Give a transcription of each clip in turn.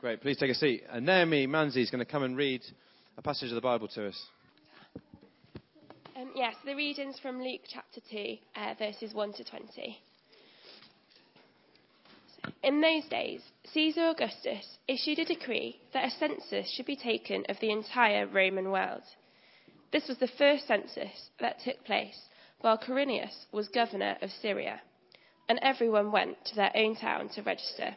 Great. Please take a seat. And Naomi Manzi is going to come and read a passage of the Bible to us. Um, yes, the readings from Luke chapter 2, uh, verses 1 to 20. In those days, Caesar Augustus issued a decree that a census should be taken of the entire Roman world. This was the first census that took place while Quirinius was governor of Syria, and everyone went to their own town to register.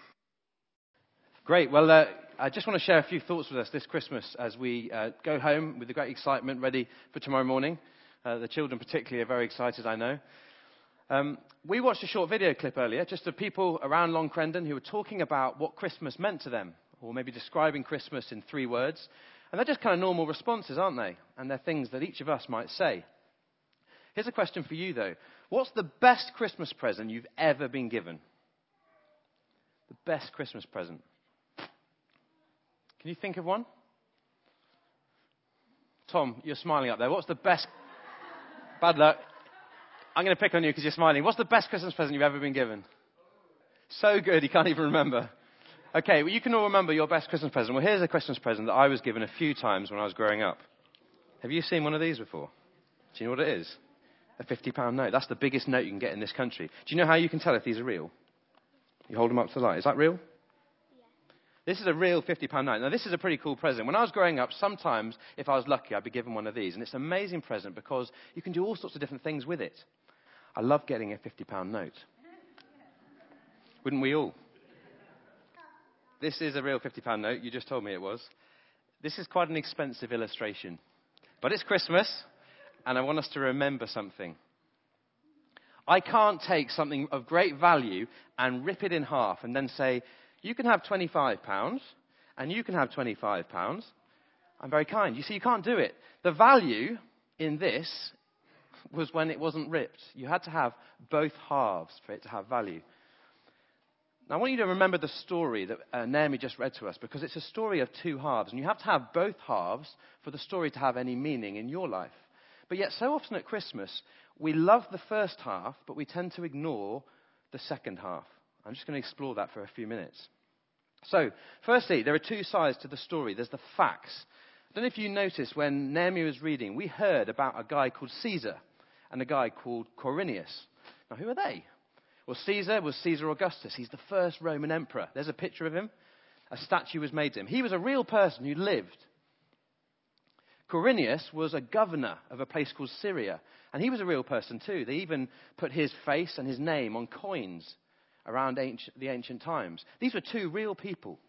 Great. Well, uh, I just want to share a few thoughts with us this Christmas as we uh, go home with the great excitement, ready for tomorrow morning. Uh, the children, particularly, are very excited, I know. Um, we watched a short video clip earlier, just of people around Long Crendon who were talking about what Christmas meant to them, or maybe describing Christmas in three words. And they're just kind of normal responses, aren't they? And they're things that each of us might say. Here's a question for you, though What's the best Christmas present you've ever been given? The best Christmas present. Can you think of one? Tom, you're smiling up there. What's the best? Bad luck. I'm going to pick on you because you're smiling. What's the best Christmas present you've ever been given? So good, you can't even remember. Okay, well, you can all remember your best Christmas present. Well, here's a Christmas present that I was given a few times when I was growing up. Have you seen one of these before? Do you know what it is? A £50 note. That's the biggest note you can get in this country. Do you know how you can tell if these are real? You hold them up to the light. Is that real? This is a real £50 note. Now, this is a pretty cool present. When I was growing up, sometimes, if I was lucky, I'd be given one of these. And it's an amazing present because you can do all sorts of different things with it. I love getting a £50 note. Wouldn't we all? This is a real £50 note. You just told me it was. This is quite an expensive illustration. But it's Christmas, and I want us to remember something. I can't take something of great value and rip it in half and then say, you can have £25 and you can have £25. I'm very kind. You see, you can't do it. The value in this was when it wasn't ripped. You had to have both halves for it to have value. Now, I want you to remember the story that uh, Naomi just read to us because it's a story of two halves, and you have to have both halves for the story to have any meaning in your life. But yet, so often at Christmas, we love the first half, but we tend to ignore the second half. I'm just going to explore that for a few minutes. So, firstly, there are two sides to the story. There's the facts. I don't know if you noticed when Naomi was reading, we heard about a guy called Caesar and a guy called Quirinius. Now, who are they? Well, Caesar was Caesar Augustus. He's the first Roman emperor. There's a picture of him. A statue was made to him. He was a real person who lived. Quirinius was a governor of a place called Syria, and he was a real person too. They even put his face and his name on coins around ancient, the ancient times. These were two real people.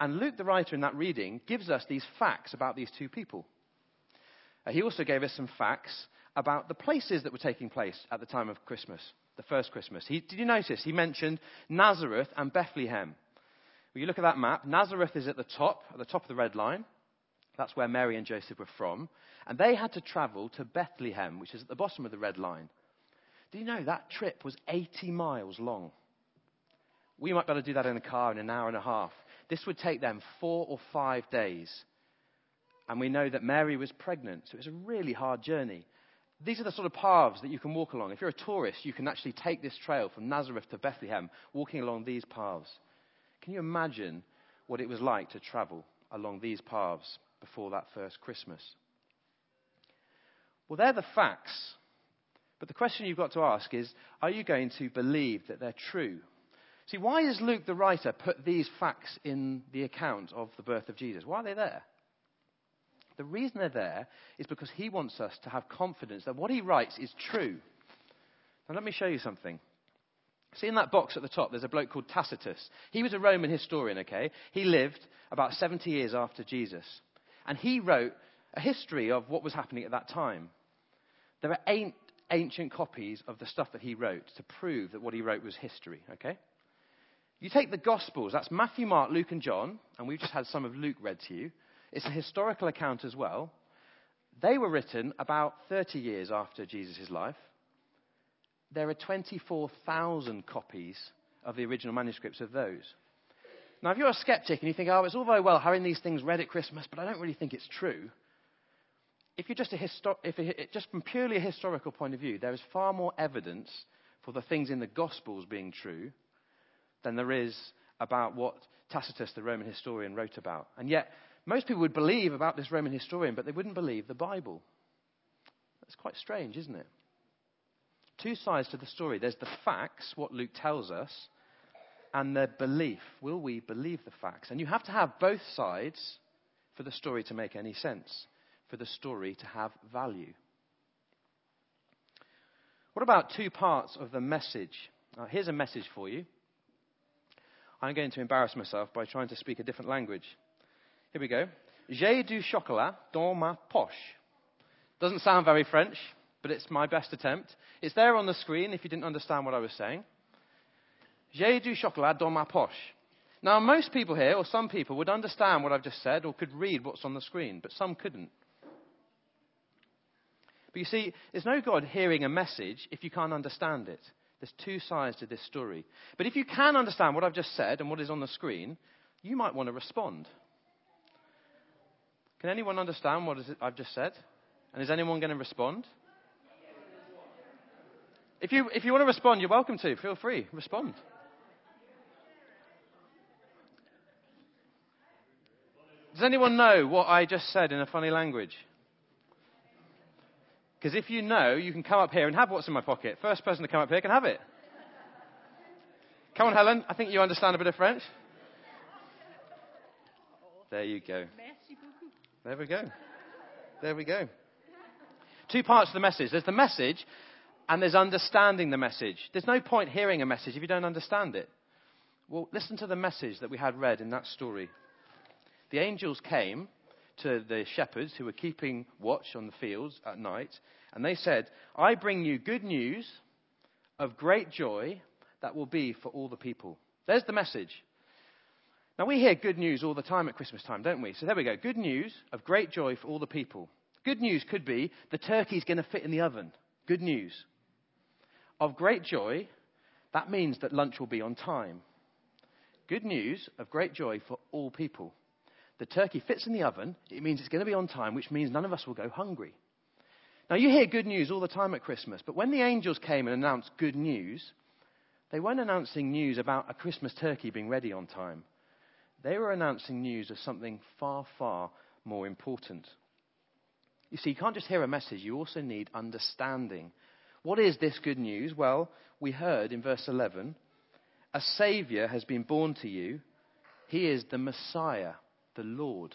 And Luke, the writer in that reading, gives us these facts about these two people. Uh, he also gave us some facts about the places that were taking place at the time of Christmas, the first Christmas. He, did you notice? He mentioned Nazareth and Bethlehem. When you look at that map, Nazareth is at the top, at the top of the red line. That's where Mary and Joseph were from. And they had to travel to Bethlehem, which is at the bottom of the red line. Do you know that trip was 80 miles long? We might be able to do that in a car in an hour and a half. This would take them four or five days. And we know that Mary was pregnant, so it was a really hard journey. These are the sort of paths that you can walk along. If you're a tourist, you can actually take this trail from Nazareth to Bethlehem, walking along these paths. Can you imagine what it was like to travel along these paths before that first Christmas? Well, they're the facts. But the question you've got to ask is are you going to believe that they're true? See, why has Luke the writer put these facts in the account of the birth of Jesus? Why are they there? The reason they're there is because he wants us to have confidence that what he writes is true. Now, let me show you something. See in that box at the top, there's a bloke called Tacitus. He was a Roman historian, okay? He lived about 70 years after Jesus. And he wrote a history of what was happening at that time. There are eight ancient copies of the stuff that he wrote to prove that what he wrote was history, okay? You take the Gospels, that's Matthew, Mark, Luke, and John, and we've just had some of Luke read to you. It's a historical account as well. They were written about 30 years after Jesus' life. There are 24,000 copies of the original manuscripts of those. Now, if you're a skeptic and you think, oh, it's all very well having these things read at Christmas, but I don't really think it's true. If you're just, a histo- if it, just from purely a historical point of view, there is far more evidence for the things in the Gospels being true than there is about what Tacitus, the Roman historian, wrote about. And yet, most people would believe about this Roman historian, but they wouldn't believe the Bible. That's quite strange, isn't it? Two sides to the story. There's the facts, what Luke tells us, and the belief. Will we believe the facts? And you have to have both sides for the story to make any sense, for the story to have value. What about two parts of the message? Now, here's a message for you. I'm going to embarrass myself by trying to speak a different language. Here we go. J'ai du chocolat dans ma poche. Doesn't sound very French, but it's my best attempt. It's there on the screen if you didn't understand what I was saying. J'ai du chocolat dans ma poche. Now, most people here, or some people, would understand what I've just said or could read what's on the screen, but some couldn't. But you see, there's no God hearing a message if you can't understand it. There's two sides to this story. But if you can understand what I've just said and what is on the screen, you might want to respond. Can anyone understand what I've just said? And is anyone going to respond? If you, if you want to respond, you're welcome to. Feel free. Respond. Does anyone know what I just said in a funny language? Because if you know, you can come up here and have what's in my pocket. First person to come up here can have it. Come on, Helen. I think you understand a bit of French. There you go. There we go. There we go. Two parts of the message. There's the message, and there's understanding the message. There's no point hearing a message if you don't understand it. Well, listen to the message that we had read in that story. The angels came to the shepherds who were keeping watch on the fields at night, and they said, I bring you good news of great joy that will be for all the people. There's the message. Now, we hear good news all the time at Christmas time, don't we? So there we go. Good news of great joy for all the people. Good news could be the turkey's going to fit in the oven. Good news. Of great joy, that means that lunch will be on time. Good news of great joy for all people. The turkey fits in the oven, it means it's going to be on time, which means none of us will go hungry. Now, you hear good news all the time at Christmas, but when the angels came and announced good news, they weren't announcing news about a Christmas turkey being ready on time. They were announcing news of something far, far more important. You see, you can't just hear a message, you also need understanding. What is this good news? Well, we heard in verse 11 a Savior has been born to you. He is the Messiah, the Lord.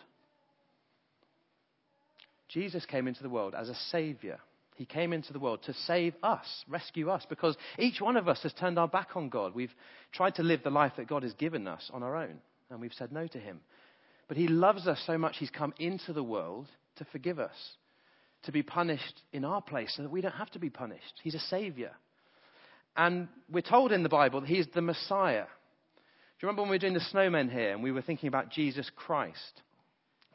Jesus came into the world as a Savior. He came into the world to save us, rescue us, because each one of us has turned our back on God. We've tried to live the life that God has given us on our own. and we've said no to him. But he loves us so much, he's come into the world to forgive us, to be punished in our place so that we don't have to be punished. He's a savior. And we're told in the Bible that he's the Messiah. Do you remember when we were doing the snowmen here and we were thinking about Jesus Christ?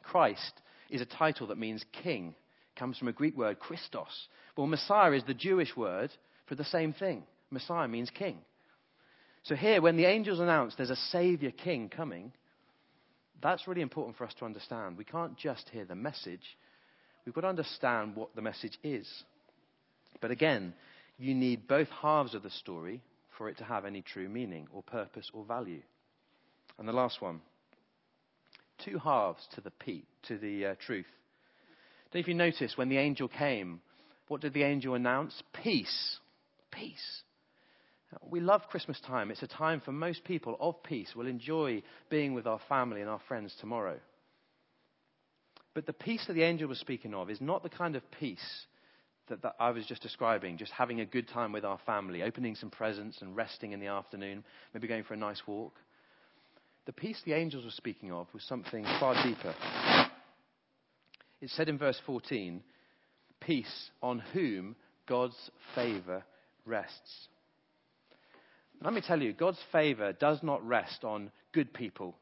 Christ is a title that means king. It comes from a Greek word, Christos. Well, Messiah is the Jewish word for the same thing. Messiah means king. So here, when the angels announce there's a Savior King coming, that's really important for us to understand. We can't just hear the message, we've got to understand what the message is. But again, you need both halves of the story for it to have any true meaning or purpose or value. And the last one two halves to the, to the uh, truth. Don't if you notice when the angel came, what did the angel announce? Peace. Peace. We love Christmas time. It's a time for most people of peace. We'll enjoy being with our family and our friends tomorrow. But the peace that the angel was speaking of is not the kind of peace that, that, I was just describing, just having a good time with our family, opening some presents and resting in the afternoon, maybe going for a nice walk. The peace the angels were speaking of was something far deeper. It said in verse 14, Peace on whom God's favor rests. Let me tell you, God's favor does not rest on good people,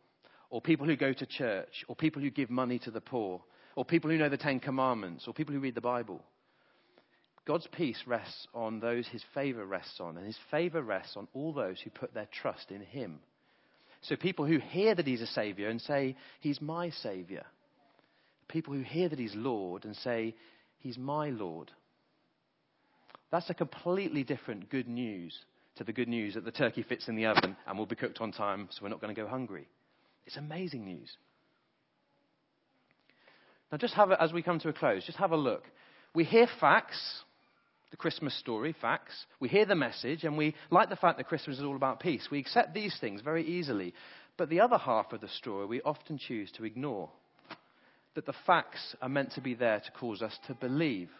or people who go to church, or people who give money to the poor, or people who know the Ten Commandments, or people who read the Bible. God's peace rests on those his favor rests on, and his favor rests on all those who put their trust in him. So people who hear that he's a savior and say, He's my savior. People who hear that he's Lord and say, He's my Lord. That's a completely different good news to the good news that the turkey fits in the oven and will be cooked on time, so we're not going to go hungry. It's amazing news. Now, just have a, as we come to a close, just have a look. We hear facts, the Christmas story, facts. We hear the message, and we like the fact that Christmas is all about peace. We accept these things very easily. But the other half of the story we often choose to ignore. That the facts are meant to be there to cause us to believe.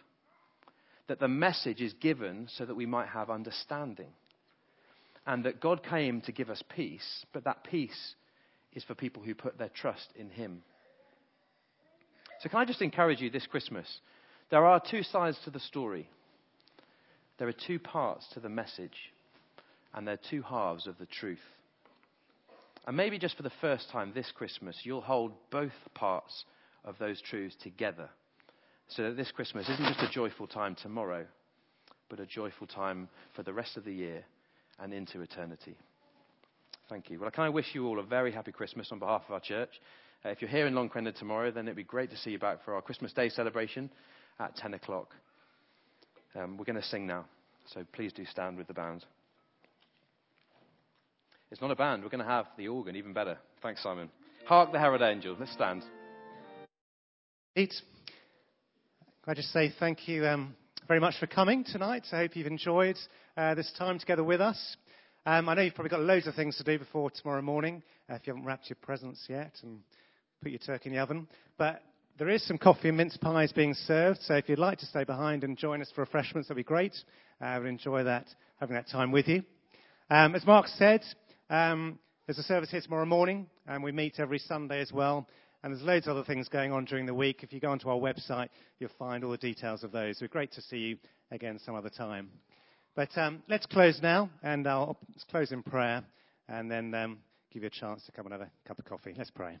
That the message is given so that we might have understanding and that God came to give us peace, but that peace is for people who put their trust in Him. So, can I just encourage you this Christmas? There are two sides to the story. There are two parts to the message, and there are two halves of the truth. And maybe just for the first time this Christmas, you'll hold both parts of those truths together. So that this Christmas isn't just a joyful time tomorrow, but a joyful time for the rest of the year and into eternity. Thank you. Well, can I wish you all a very happy Christmas on behalf of our church. Uh, if you're here in Long Crendon tomorrow, then it'd be great to see you back for our Christmas Day celebration at 10 o'clock. Um, we're going to sing now, so please do stand with the band. It's not a band, we're going to have the organ, even better. Thanks, Simon. Hark the Herald Angel. Let's stand. Eat. Can I just say thank you um, very much for coming tonight. I hope you've enjoyed uh, this time together with us. Um, I know you've probably got loads of things to do before tomorrow morning uh, if you haven't wrapped your presents yet and put your turkey in the oven. But there is some coffee and mince pies being served, so if you'd like to stay behind and join us for refreshments, that'd be great. I uh, would enjoy that, having that time with you. Um, as Mark said, um, there's a service here tomorrow morning, and we meet every Sunday as well. And there's loads of other things going on during the week. If you go onto our website, you'll find all the details of those. It'd be great to see you again some other time. But um, let's close now, and I'll close in prayer, and then um, give you a chance to come and have a cup of coffee. Let's pray.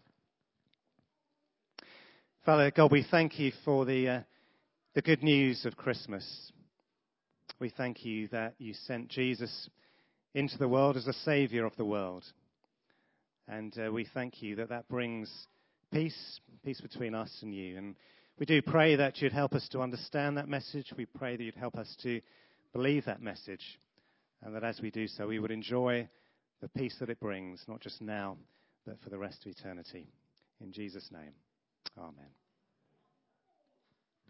Father God, we thank you for the, uh, the good news of Christmas. We thank you that you sent Jesus into the world as a savior of the world. And uh, we thank you that that brings peace, peace between us and you. And we do pray that you'd help us to understand that message. We pray that you'd help us to believe that message. And that as we do so, we would enjoy the peace that it brings, not just now, but for the rest of eternity. In Jesus' name, amen.